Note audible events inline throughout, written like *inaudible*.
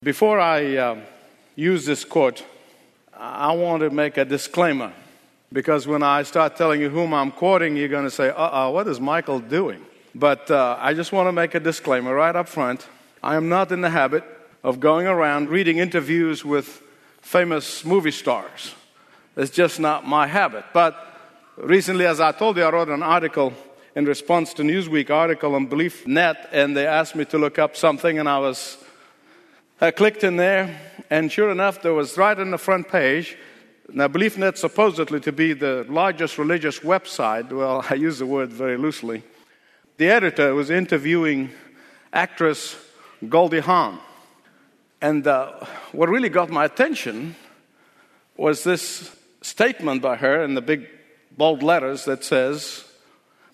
Before I uh, use this quote, I want to make a disclaimer because when I start telling you whom I'm quoting, you're going to say, uh oh, what is Michael doing? But uh, I just want to make a disclaimer right up front. I am not in the habit of going around reading interviews with famous movie stars. It's just not my habit. But recently, as I told you, I wrote an article in response to Newsweek article on BeliefNet, and they asked me to look up something, and I was I clicked in there, and sure enough, there was right on the front page. Now, BeliefNet supposedly to be the largest religious website. Well, *laughs* I use the word very loosely. The editor was interviewing actress Goldie Hawn. And uh, what really got my attention was this statement by her in the big bold letters that says,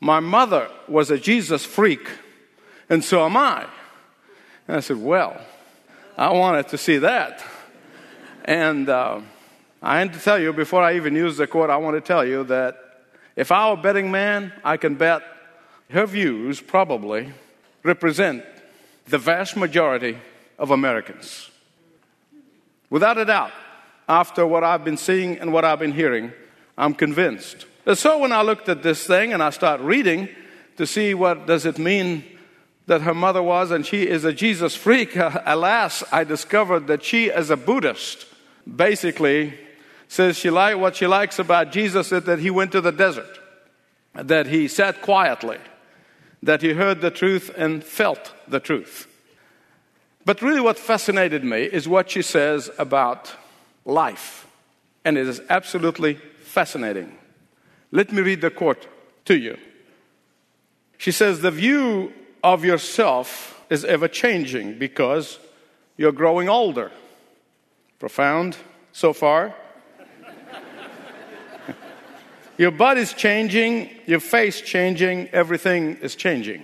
My mother was a Jesus freak, and so am I. And I said, Well, I wanted to see that. And uh, I had to tell you, before I even use the quote, I want to tell you that if I were a betting man, I can bet her views probably represent the vast majority of Americans. Without a doubt, after what I've been seeing and what I've been hearing, I'm convinced. And so when I looked at this thing and I start reading to see what does it mean that her mother was and she is a Jesus freak, *laughs* alas, I discovered that she is a Buddhist basically says she like what she likes about Jesus is that he went to the desert, that he sat quietly, that he heard the truth and felt the truth. But really, what fascinated me is what she says about life. And it is absolutely fascinating. Let me read the quote to you. She says, The view of yourself is ever changing because you're growing older. Profound so far? *laughs* your body's changing, your face changing, everything is changing.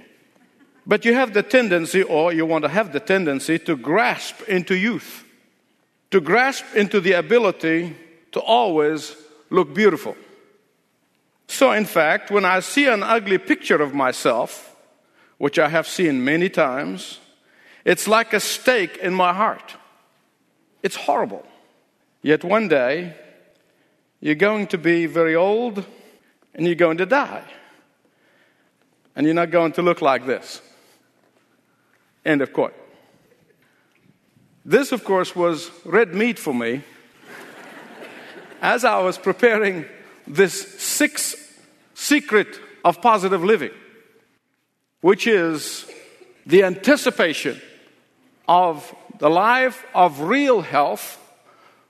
But you have the tendency, or you want to have the tendency, to grasp into youth, to grasp into the ability to always look beautiful. So, in fact, when I see an ugly picture of myself, which I have seen many times, it's like a stake in my heart. It's horrible. Yet one day, you're going to be very old and you're going to die. And you're not going to look like this. End of quote. This, of course, was red meat for me *laughs* as I was preparing this sixth secret of positive living, which is the anticipation of the life of real health,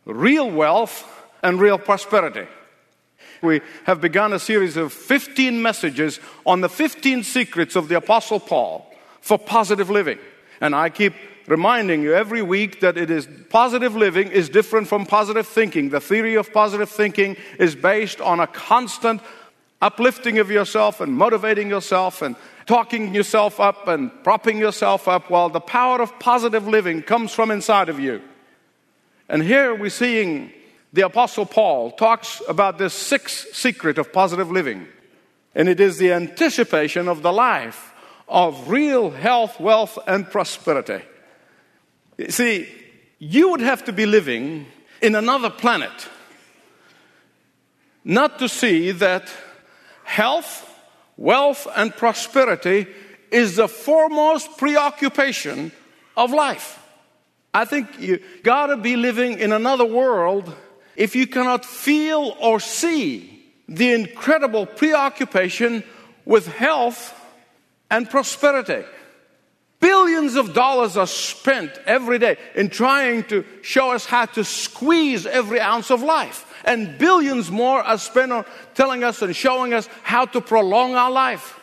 real wealth, and real prosperity. We have begun a series of 15 messages on the 15 secrets of the Apostle Paul for positive living. And I keep reminding you every week that it is positive living is different from positive thinking. The theory of positive thinking is based on a constant uplifting of yourself and motivating yourself and talking yourself up and propping yourself up while the power of positive living comes from inside of you. And here we're seeing the apostle Paul talks about this sixth secret of positive living. And it is the anticipation of the life of real health, wealth, and prosperity. See, you would have to be living in another planet not to see that health, wealth, and prosperity is the foremost preoccupation of life. I think you gotta be living in another world if you cannot feel or see the incredible preoccupation with health and prosperity. Billions of dollars are spent every day in trying to show us how to squeeze every ounce of life. And billions more are spent on telling us and showing us how to prolong our life.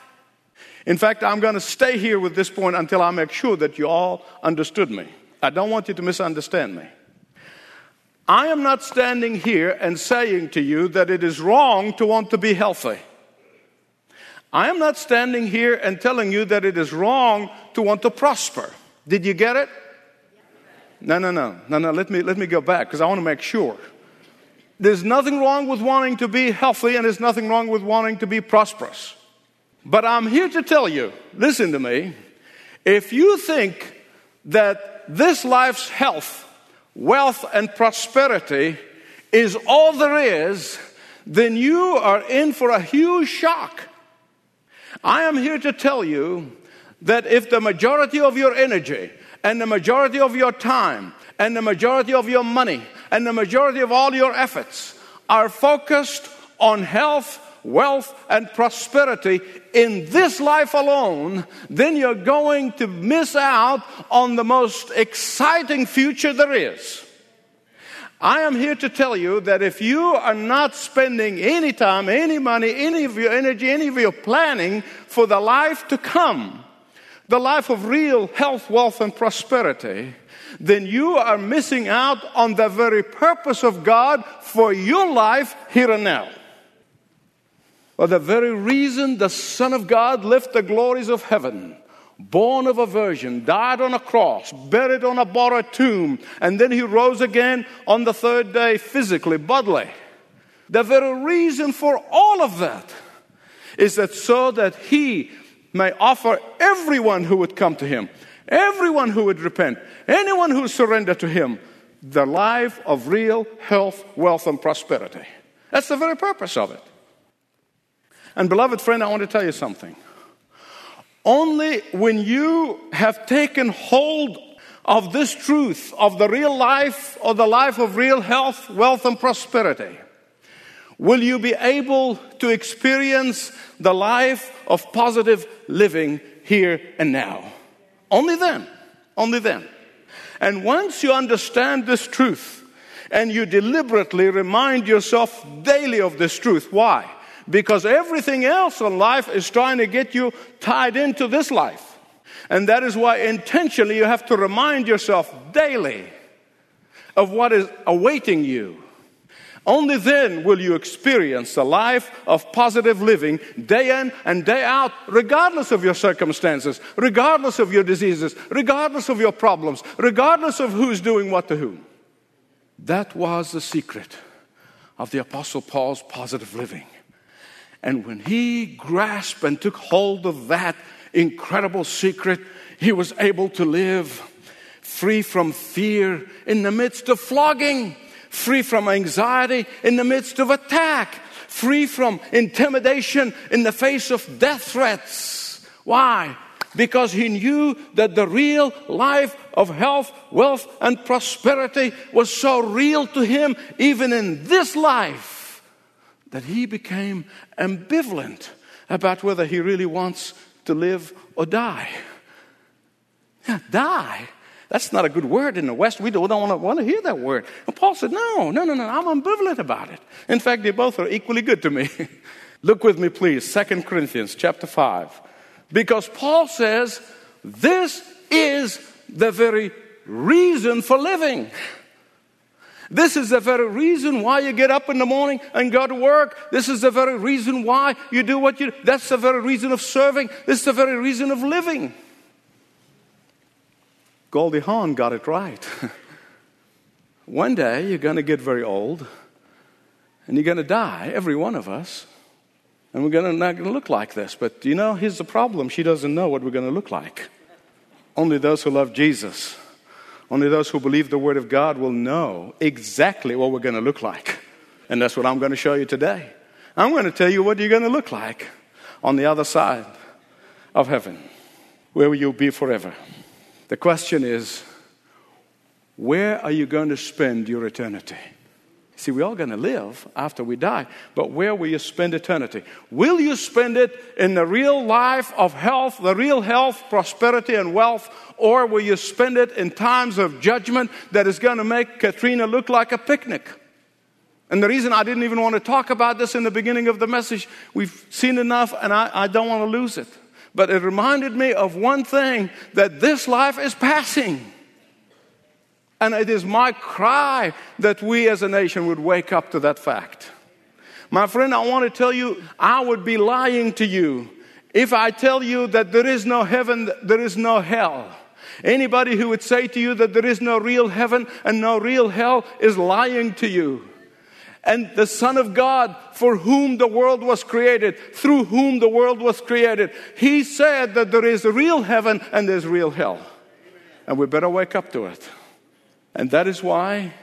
In fact, I'm going to stay here with this point until I make sure that you all understood me. I don't want you to misunderstand me. I am not standing here and saying to you that it is wrong to want to be healthy. I am not standing here and telling you that it is wrong to want to prosper. Did you get it? No, no, no. No, no. Let me, let me go back because I want to make sure. There's nothing wrong with wanting to be healthy, and there's nothing wrong with wanting to be prosperous. But I'm here to tell you listen to me. If you think that this life's health, wealth, and prosperity is all there is, then you are in for a huge shock. I am here to tell you that if the majority of your energy and the majority of your time and the majority of your money and the majority of all your efforts are focused on health, wealth, and prosperity in this life alone, then you're going to miss out on the most exciting future there is. I am here to tell you that if you are not spending any time, any money, any of your energy, any of your planning for the life to come, the life of real health, wealth, and prosperity, then you are missing out on the very purpose of God for your life here and now. For the very reason the Son of God left the glories of heaven, born of a virgin, died on a cross, buried on a borrowed tomb, and then he rose again on the third day physically, bodily. The very reason for all of that is that so that he may offer everyone who would come to him, everyone who would repent, anyone who surrendered to him, the life of real health, wealth, and prosperity. That's the very purpose of it. And, beloved friend, I want to tell you something. Only when you have taken hold of this truth of the real life or the life of real health, wealth, and prosperity will you be able to experience the life of positive living here and now. Only then. Only then. And once you understand this truth and you deliberately remind yourself daily of this truth, why? Because everything else in life is trying to get you tied into this life. And that is why intentionally you have to remind yourself daily of what is awaiting you only then will you experience a life of positive living day in and day out, regardless of your circumstances, regardless of your diseases, regardless of your problems, regardless of who's doing what to whom. That was the secret of the Apostle Paul's positive living. And when he grasped and took hold of that incredible secret, he was able to live free from fear in the midst of flogging free from anxiety in the midst of attack, free from intimidation in the face of death threats. Why? Because he knew that the real life of health, wealth, and prosperity was so real to him, even in this life, that he became ambivalent about whether he really wants to live or die. Yeah, die. That's not a good word in the West. We don't want to, hear that word. And Paul said, No, no, no, no, I'm ambivalent about it. In fact, they both are equally good to me. *laughs* Look with me, please, 2 Corinthians chapter 5. Because Paul says, This is the very reason for living. This is the very reason why you get up in the morning and go to work. This is the very reason why you do what you do. That's the very reason of serving. This is the very reason of living. Goldie Hawn got it right. *laughs* one day you're going to get very old and you're going to die, every one of us. And we're gonna, not going to look like this. But you know, here's the problem she doesn't know what we're going to look like. Only those who love Jesus, only those who believe the Word of God will know exactly what we're going to look like. And that's what I'm going to show you today. I'm going to tell you what you're going to look like on the other side of heaven, where you'll be forever. The question is, where are you going to spend your eternity? See, we're all going to live after we die, but where will you spend eternity? Will you spend it in the real life of health, the real health, prosperity, and wealth, or will you spend it in times of judgment that is going to make Katrina look like a picnic? And the reason I didn't even want to talk about this in the beginning of the message, we've seen enough and I, I don't want to lose it but it reminded me of one thing that this life is passing. And it is my cry that we as a nation would wake up to that fact. My friend, I want to tell you, I would be lying to you if I tell you that there is no heaven, there is no hell. Anybody who would say to you that there is no real heaven and no real hell is lying to you and the Son of God, for whom the world was created, through whom the world was created. He said that there is a real heaven and there's real hell. and we better wake up to it. And that is why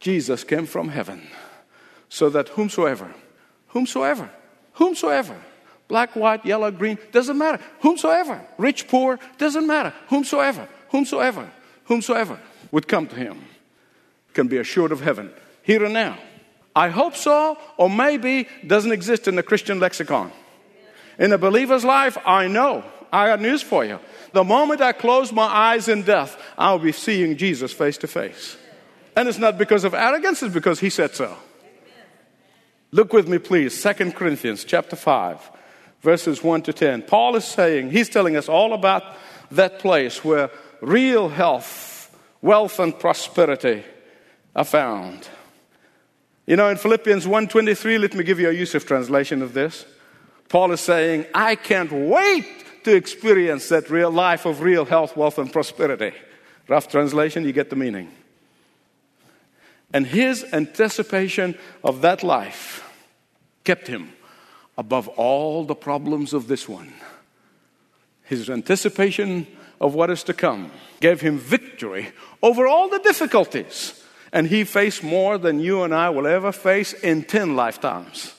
Jesus came from heaven, so that whomsoever, whomsoever, whomsoever, black, white, yellow, green, doesn't matter, whomsoever, rich, poor, doesn't matter, whomsoever, whomsoever, whomsoever would come to him can be assured of heaven here and now. I hope so, or maybe doesn't exist in the Christian lexicon. In a believer's life, I know. I got news for you. The moment I close my eyes in death, I'll be seeing Jesus face to face. And it's not because of arrogance, it's because he said so. Look with me, please, 2 Corinthians chapter 5, verses 1 to 10. Paul is saying, he's telling us all about that place where real health, wealth, and prosperity are found. You know, in Philippians 1:23, let me give you a Youssef translation of this. Paul is saying, I can't wait to experience that real life of real health, wealth, and prosperity. Rough translation, you get the meaning. And his anticipation of that life kept him above all the problems of this one. His anticipation of what is to come gave him victory over all the difficulties and he faced more than you and I will ever face in 10 lifetimes.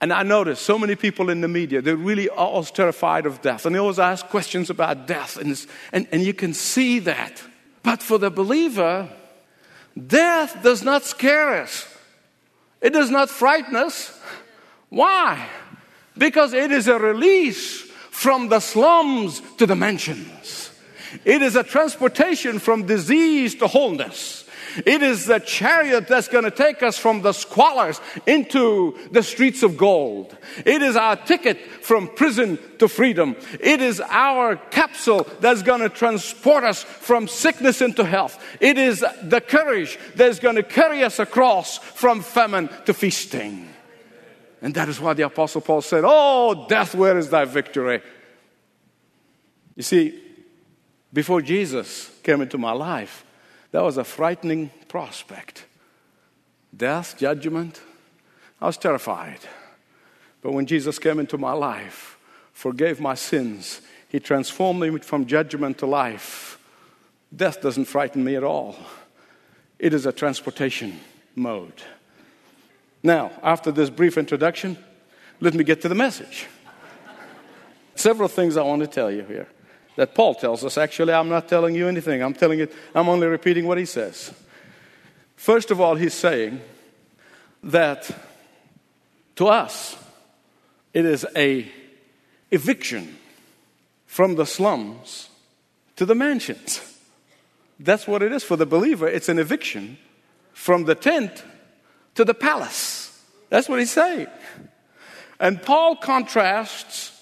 And I notice so many people in the media, they're really all terrified of death. And they always ask questions about death. And, and, and you can see that. But for the believer, death does not scare us, it does not frighten us. Why? Because it is a release from the slums to the mansions. It is a transportation from disease to wholeness. It is the chariot that's going to take us from the squalors into the streets of gold. It is our ticket from prison to freedom. It is our capsule that's going to transport us from sickness into health. It is the courage that's going to carry us across from famine to feasting. And that is why the Apostle Paul said, Oh, death, where is thy victory? You see, before Jesus came into my life, that was a frightening prospect. Death, judgment. I was terrified. But when Jesus came into my life, forgave my sins, He transformed me from judgment to life. Death doesn't frighten me at all, it is a transportation mode. Now, after this brief introduction, let me get to the message. Several things I want to tell you here that Paul tells us. Actually, I'm not telling you anything. I'm telling it, I'm only repeating what he says. First of all, he's saying that to us, it is a eviction from the slums to the mansions. That's what it is for the believer. It's an eviction from the tent to the palace. That's what he's saying. And Paul contrasts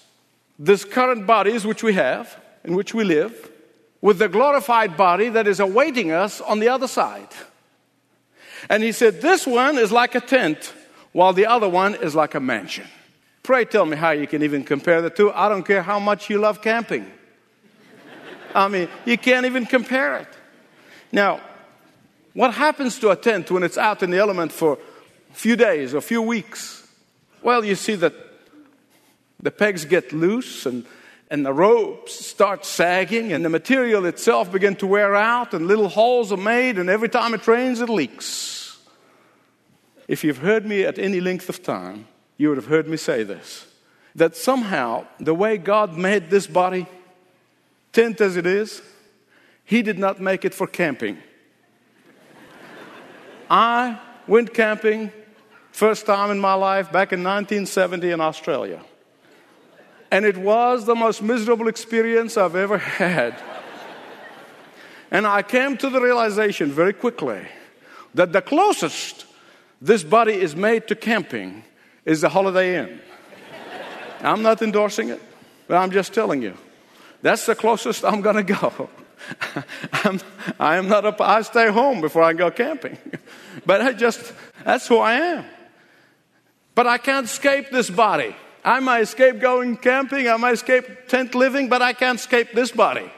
this current bodies which we have in which we live with the glorified body that is awaiting us on the other side. And he said, This one is like a tent, while the other one is like a mansion. Pray tell me how you can even compare the two. I don't care how much you love camping. I mean, you can't even compare it. Now, what happens to a tent when it's out in the element for a few days or a few weeks? Well, you see that the pegs get loose and and the ropes start sagging and the material itself begin to wear out and little holes are made and every time it rains it leaks. If you've heard me at any length of time you would have heard me say this that somehow the way god made this body tent as it is he did not make it for camping. *laughs* I went camping first time in my life back in 1970 in australia and it was the most miserable experience I've ever had. and I came to the realization very quickly that the closest this body is made to camping is the Holiday Inn. I'm not endorsing it, but I'm just telling you. That's the closest I'm going to go. *laughs* I'm, I am not a, I stay home before I go camping. *laughs* but I just, that's who I am. But I can't escape this body. I might escape going camping, I might escape tent living, but I can't escape this body,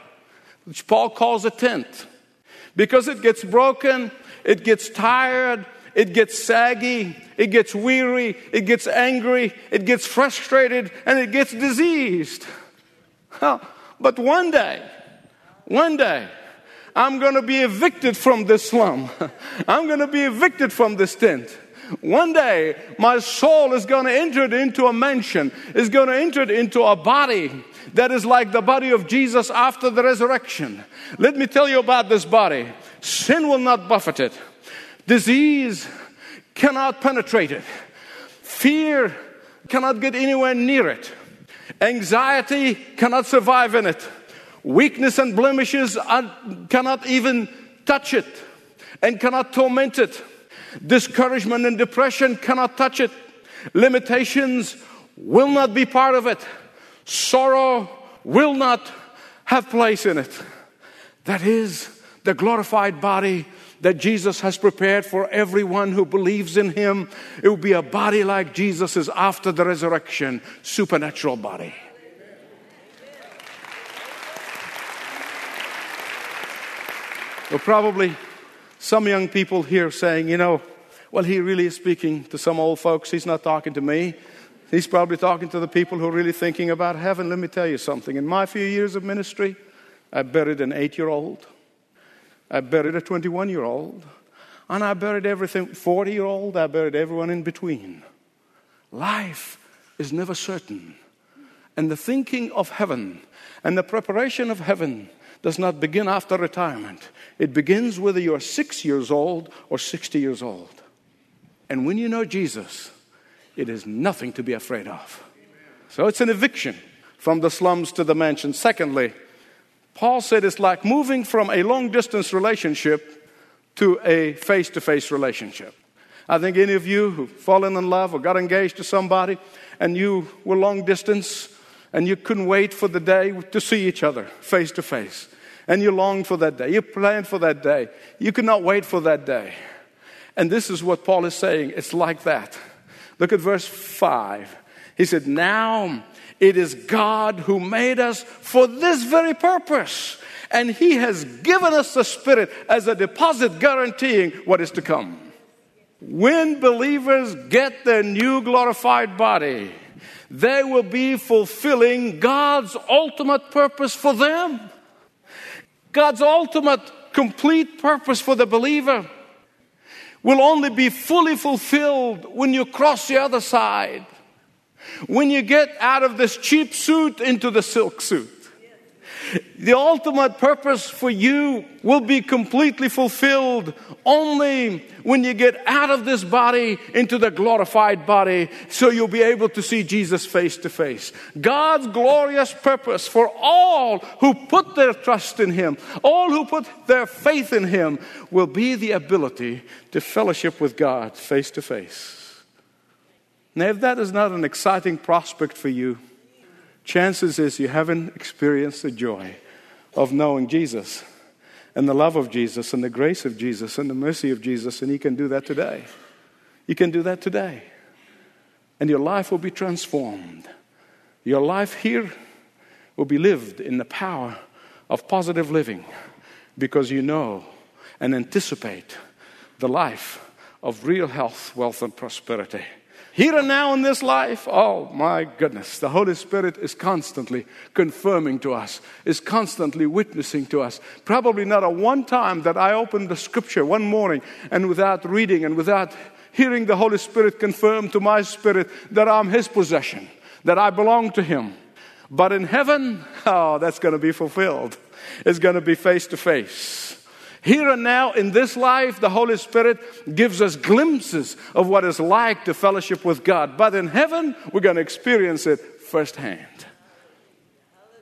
which Paul calls a tent. Because it gets broken, it gets tired, it gets saggy, it gets weary, it gets angry, it gets frustrated, and it gets diseased. but one day, one day, I'm going to be evicted from this slum. *laughs* I'm going to be evicted from this tent. One day, my soul is going to enter it into a mansion, is going to enter it into a body that is like the body of Jesus after the resurrection. Let me tell you about this body. Sin will not buffet it. Disease cannot penetrate it. Fear cannot get anywhere near it. Anxiety cannot survive in it. Weakness and blemishes cannot even touch it and cannot torment it. Discouragement and depression cannot touch it. Limitations will not be part of it. Sorrow will not have place in it. That is the glorified body that Jesus has prepared for everyone who believes in him. It will be a body like Jesus's after the resurrection, supernatural body. Well, probably some young people here saying, you know, well, he really is speaking to some old folks. He's not talking to me. He's probably talking to the people who are really thinking about heaven. Let me tell you something. In my few years of ministry, I buried an eight year old. I buried a 21 year old. And I buried everything, 40 year old, I buried everyone in between. Life is never certain. And the thinking of heaven and the preparation of heaven does not begin after retirement. It begins whether you're six years old or 60 years old. And when you know Jesus, it is nothing to be afraid of. So it's an eviction from the slums to the mansion. Secondly, Paul said it's like moving from a long distance relationship to a face to face relationship. I think any of you who've fallen in love or got engaged to somebody and you were long distance and you couldn't wait for the day to see each other face to face. And you longed for that day. You planned for that day. You could not wait for that day. And this is what Paul is saying. It's like that. Look at verse 5. He said, Now it is God who made us for this very purpose. And He has given us the Spirit as a deposit guaranteeing what is to come. When believers get their new glorified body, they will be fulfilling God's ultimate purpose for them. God's ultimate complete purpose for the believer will only be fully fulfilled when you cross the other side. When you get out of this cheap suit into the silk suit. The ultimate purpose for you will be completely fulfilled only when you get out of this body into the glorified body, so you'll be able to see Jesus face to face. God's glorious purpose for all who put their trust in Him, all who put their faith in Him, will be the ability to fellowship with God face to face. Now, if that is not an exciting prospect for you, chances is you haven't experienced the joy of knowing Jesus and the love of Jesus and the grace of Jesus and the mercy of Jesus, and you can do that today. You can do that today. And your life will be transformed. Your life here will be lived in the power of positive living because you know and anticipate the life of real health, wealth, and prosperity. Here and now in this life, oh my goodness, the Holy Spirit is constantly confirming to us, is constantly witnessing to us. Probably not a one time that I opened the scripture one morning and without reading and without hearing the Holy Spirit confirm to my spirit that I'm His possession, that I belong to Him. But in heaven, *laughs* oh, that's going to be fulfilled. It's going to be face to face. Here and now in this life, the Holy Spirit gives us glimpses of what it's like to fellowship with God. But in heaven, we're going to experience it firsthand.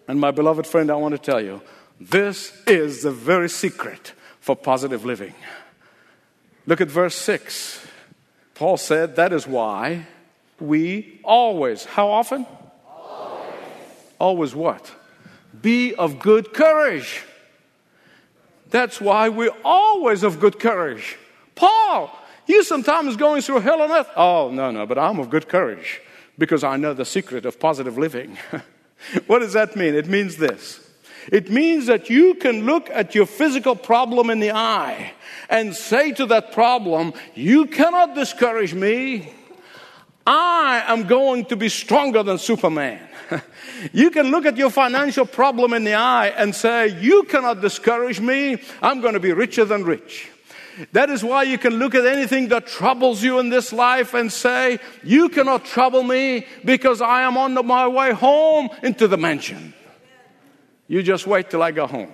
And my beloved friend, I want to tell you this is the very secret for positive living. Look at verse 6. Paul said, That is why we always, how often? Always. Always what? Be of good courage. That's why we're always of good courage. Paul, you sometimes going through hell on earth. Oh, no, no, but I'm of good courage because I know the secret of positive living. *laughs* what does that mean? It means this. It means that you can look at your physical problem in the eye and say to that problem, You cannot discourage me. I am going to be stronger than Superman. *laughs* you can look at your financial problem in the eye and say, You cannot discourage me. I'm going to be richer than rich. That is why you can look at anything that troubles you in this life and say, You cannot trouble me because I am on my way home into the mansion. You just wait till I go home.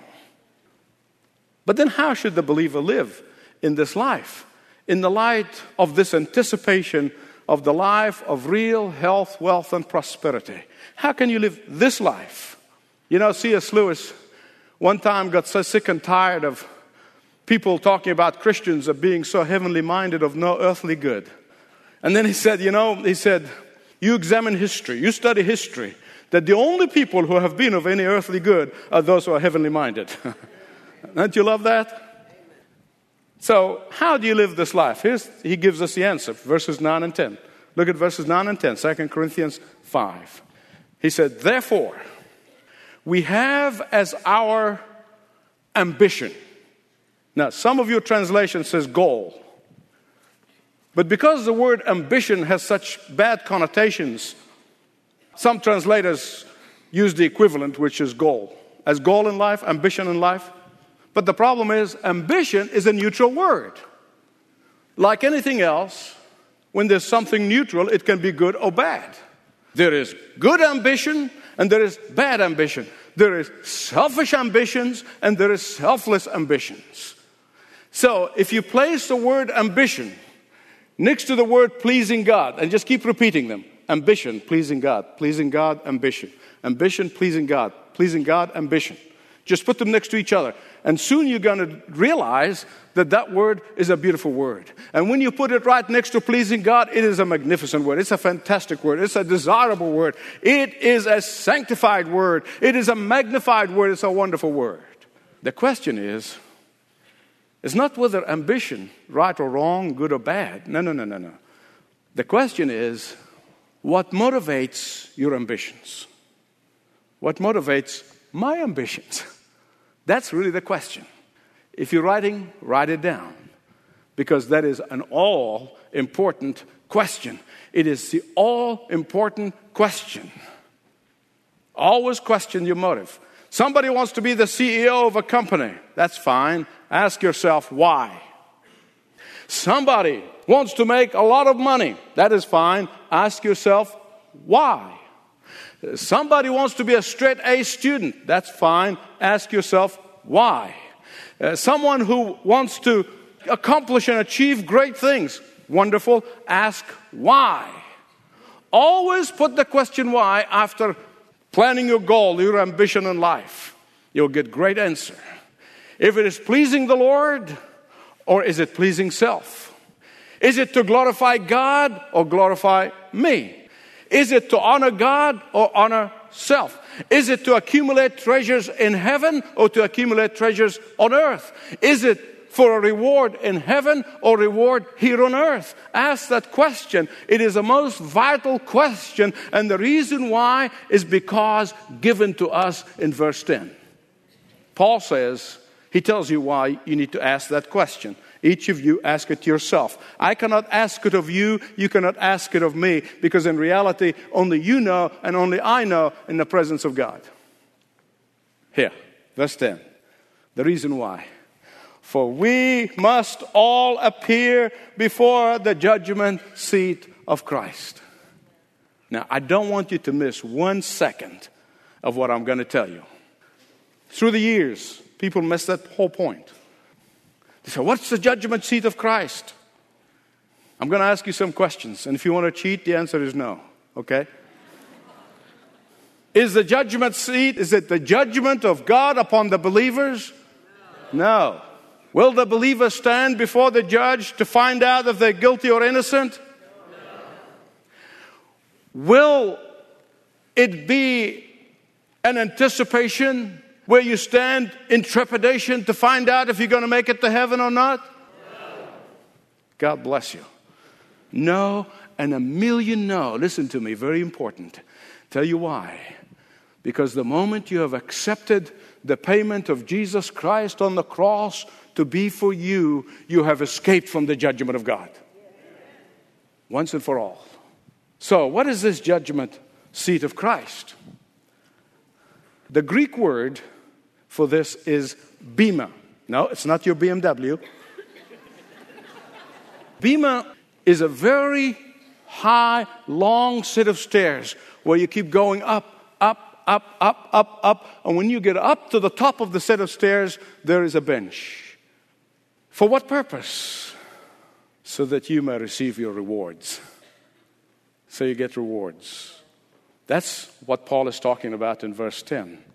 But then, how should the believer live in this life? In the light of this anticipation of the life of real health, wealth, and prosperity. How can you live this life? You know, C.S. Lewis one time got so sick and tired of people talking about Christians of being so heavenly minded of no earthly good. And then he said, You know, he said, you examine history, you study history, that the only people who have been of any earthly good are those who are heavenly minded. *laughs* Don't you love that? So, how do you live this life? Here's, he gives us the answer, verses 9 and 10. Look at verses 9 and 10, 2 Corinthians 5. He said, Therefore, we have as our ambition. Now, some of your translation says goal. But because the word ambition has such bad connotations, some translators use the equivalent, which is goal. As goal in life, ambition in life. But the problem is, ambition is a neutral word. Like anything else, when there's something neutral, it can be good or bad. There is good ambition and there is bad ambition. There is selfish ambitions and there is selfless ambitions. So if you place the word ambition next to the word pleasing God and just keep repeating them ambition, pleasing God, pleasing God, ambition, ambition, pleasing God, pleasing God, ambition. Just put them next to each other. And soon you're going to realize that that word is a beautiful word. And when you put it right next to pleasing God, it is a magnificent word. It's a fantastic word. It's a desirable word. It is a sanctified word. It is a magnified word. It's a wonderful word. The question is, it's not whether ambition, right or wrong, good or bad. No, no, no, no, no. The question is, what motivates your ambitions? What motivates my ambitions? *laughs* That's really the question. If you're writing, write it down because that is an all important question. It is the all important question. Always question your motive. Somebody wants to be the CEO of a company. That's fine. Ask yourself why. Somebody wants to make a lot of money. That is fine. Ask yourself why. Somebody wants to be a straight A student. That's fine. Ask yourself why. Uh, someone who wants to accomplish and achieve great things. Wonderful. Ask why. Always put the question why after planning your goal, your ambition in life. You'll get great answer. If it is pleasing the Lord or is it pleasing self? Is it to glorify God or glorify me? Is it to honor God or honor self? Is it to accumulate treasures in heaven or to accumulate treasures on earth? Is it for a reward in heaven or reward here on earth? Ask that question. It is a most vital question, and the reason why is because given to us in verse 10. Paul says, he tells you why you need to ask that question. Each of you ask it yourself. I cannot ask it of you, you cannot ask it of me, because in reality, only you know and only I know in the presence of God. Here, verse 10. The reason why. For we must all appear before the judgment seat of Christ. Now, I don't want you to miss one second of what I'm going to tell you. Through the years, people miss that whole point. They say, What's the judgment seat of Christ? I'm going to ask you some questions, and if you want to cheat, the answer is no, okay? Is the judgment seat, is it the judgment of God upon the believers? No. Will the believer stand before the judge to find out if they're guilty or innocent? No. Will it be an anticipation where you stand in trepidation to find out if you're going to make it to heaven or not? No. God bless you. No, and a million no. Listen to me, very important. Tell you why. Because the moment you have accepted the payment of Jesus Christ on the cross to be for you, you have escaped from the judgment of God. Once and for all. So, what is this judgment seat of Christ. The Greek word for this is bema. No, it's not your BMW. bema is a very high, long set of stairs where you keep going up, up, up, up, up, up. And when you get up to the top of the set of stairs, there is a bench. For what purpose? So that you may receive your rewards. So you get rewards. That's what Paul is talking about in verse 10.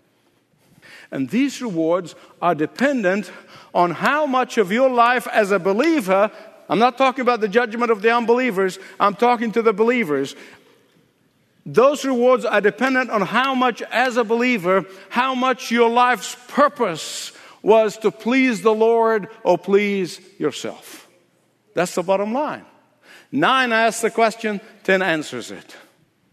And these rewards are dependent on how much of your life as a believer, I'm not talking about the judgment of the unbelievers, I'm talking to the believers. Those rewards are dependent on how much, as a believer, how much your life's purpose was to please the Lord or please yourself. That's the bottom line. Nine asks the question, ten answers it.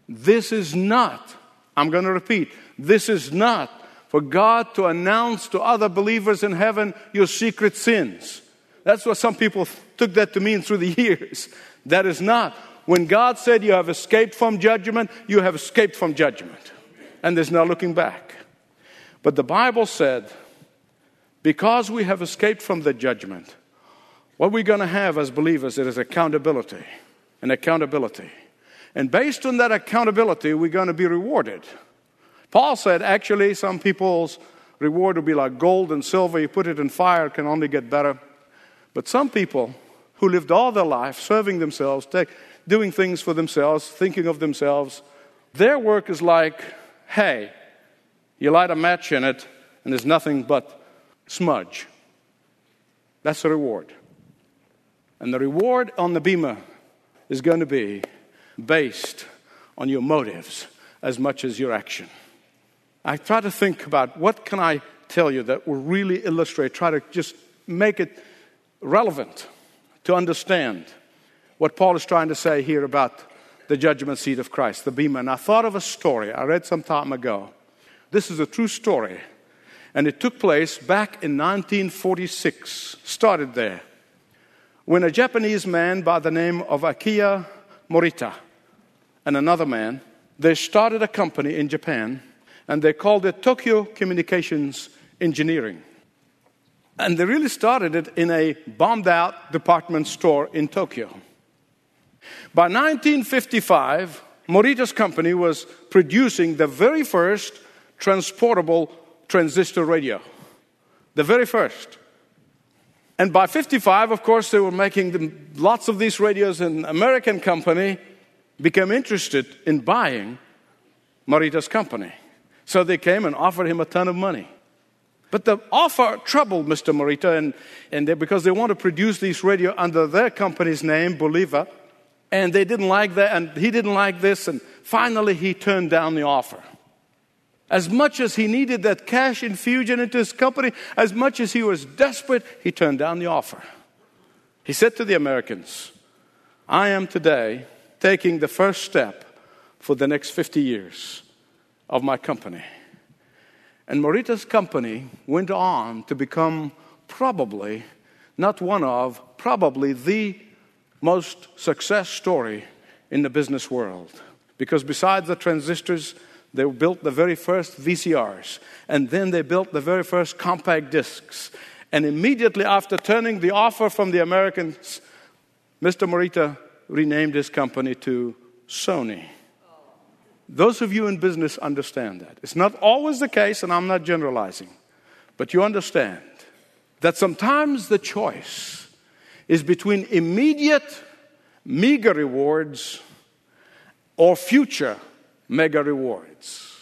This is not, I'm going to repeat, this is not for God to announce to other believers in heaven your secret sins. That's what some people took that to mean through the *laughs* years. That is not. When God said you have escaped from judgment, you have escaped from judgment. And there's no looking back. But the Bible said, because we have escaped from the judgment, what we're going to have as believers is accountability. And accountability. And based on that accountability, we're going to be rewarded. Paul said, actually, some people's reward will be like gold and silver. You put it in fire, it can only get better. But some people who lived all their life serving themselves, take, doing things for themselves, thinking of themselves, their work is like hay. You light a match in it, and there's nothing but smudge. That's the reward. And the reward on the bema is going to be based on your motives as much as your action. I try to think about what can I tell you that will really illustrate, try to just make it relevant to understand what Paul is trying to say here about the judgment seat of Christ, the bema. And I thought of a story I read some time ago. This is a true story. And it took place back in 1946, started there, when a Japanese man by the name of Akio Morita and another man, they started a company in Japan and they called it Tokyo Communications Engineering. And they really started it in a bombed out department store in Tokyo. By 1955, Morita's company was producing the very first transportable transistor radio. The very first. And by 55, of course, they were making them, lots of these radios, and American company became interested in buying Morita's company. So they came and offered him a ton of money. But the offer troubled Mr. Morita, and, and they, because they want to produce these radio under their company's name, Bulova, and they didn't like that, and he didn't like this, and finally he turned down the offer. As much as he needed that cash infusion into his company, as much as he was desperate, he turned down the offer. He said to the Americans, I am today taking the first step for the next 50 years of my company. And Morita's company went on to become probably not one of, probably the most success story in the business world. Because besides the transistors, they built the very first VCRs, and then they built the very first compact discs. And immediately after turning the offer from the Americans, Mr. Morita renamed his company to Sony. Those of you in business understand that. It's not always the case, and I'm not generalizing, but you understand that sometimes the choice is between immediate meager rewards or future mega rewards.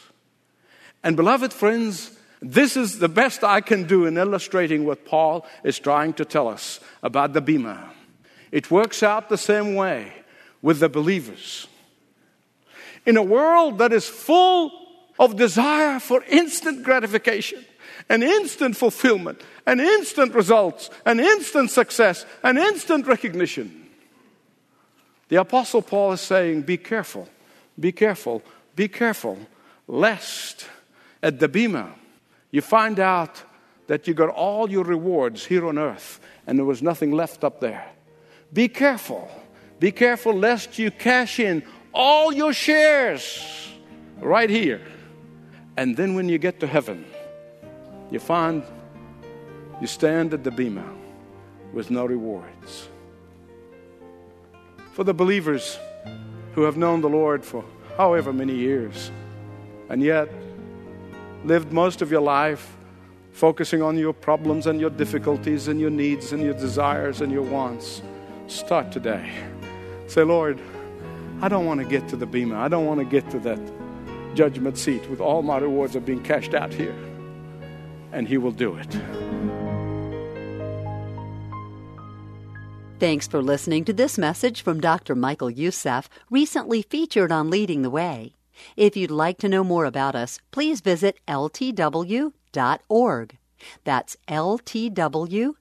And, beloved friends, this is the best I can do in illustrating what Paul is trying to tell us about the Bema. It works out the same way with the believers in a world that is full of desire for instant gratification and instant fulfillment and instant results and instant success and instant recognition. The Apostle Paul is saying, Be careful, be careful, be careful, lest at the Bema you find out that you got all your rewards here on earth and there was nothing left up there. Be careful. Be careful lest you cash in all your shares right here. And then when you get to heaven, you find you stand at the bema with no rewards. For the believers who have known the Lord for however many years and yet lived most of your life focusing on your problems and your difficulties and your needs and your desires and your wants, start today. Say, Lord, I don't want to get to the bema. I don't want to get to that judgment seat with all my rewards are being cashed out here. And He will do it. Thanks for listening to this message from Dr. Michael Youssef, recently featured on Leading the Way. If you'd like to know more about us, please visit ltw.org. That's ltw.org.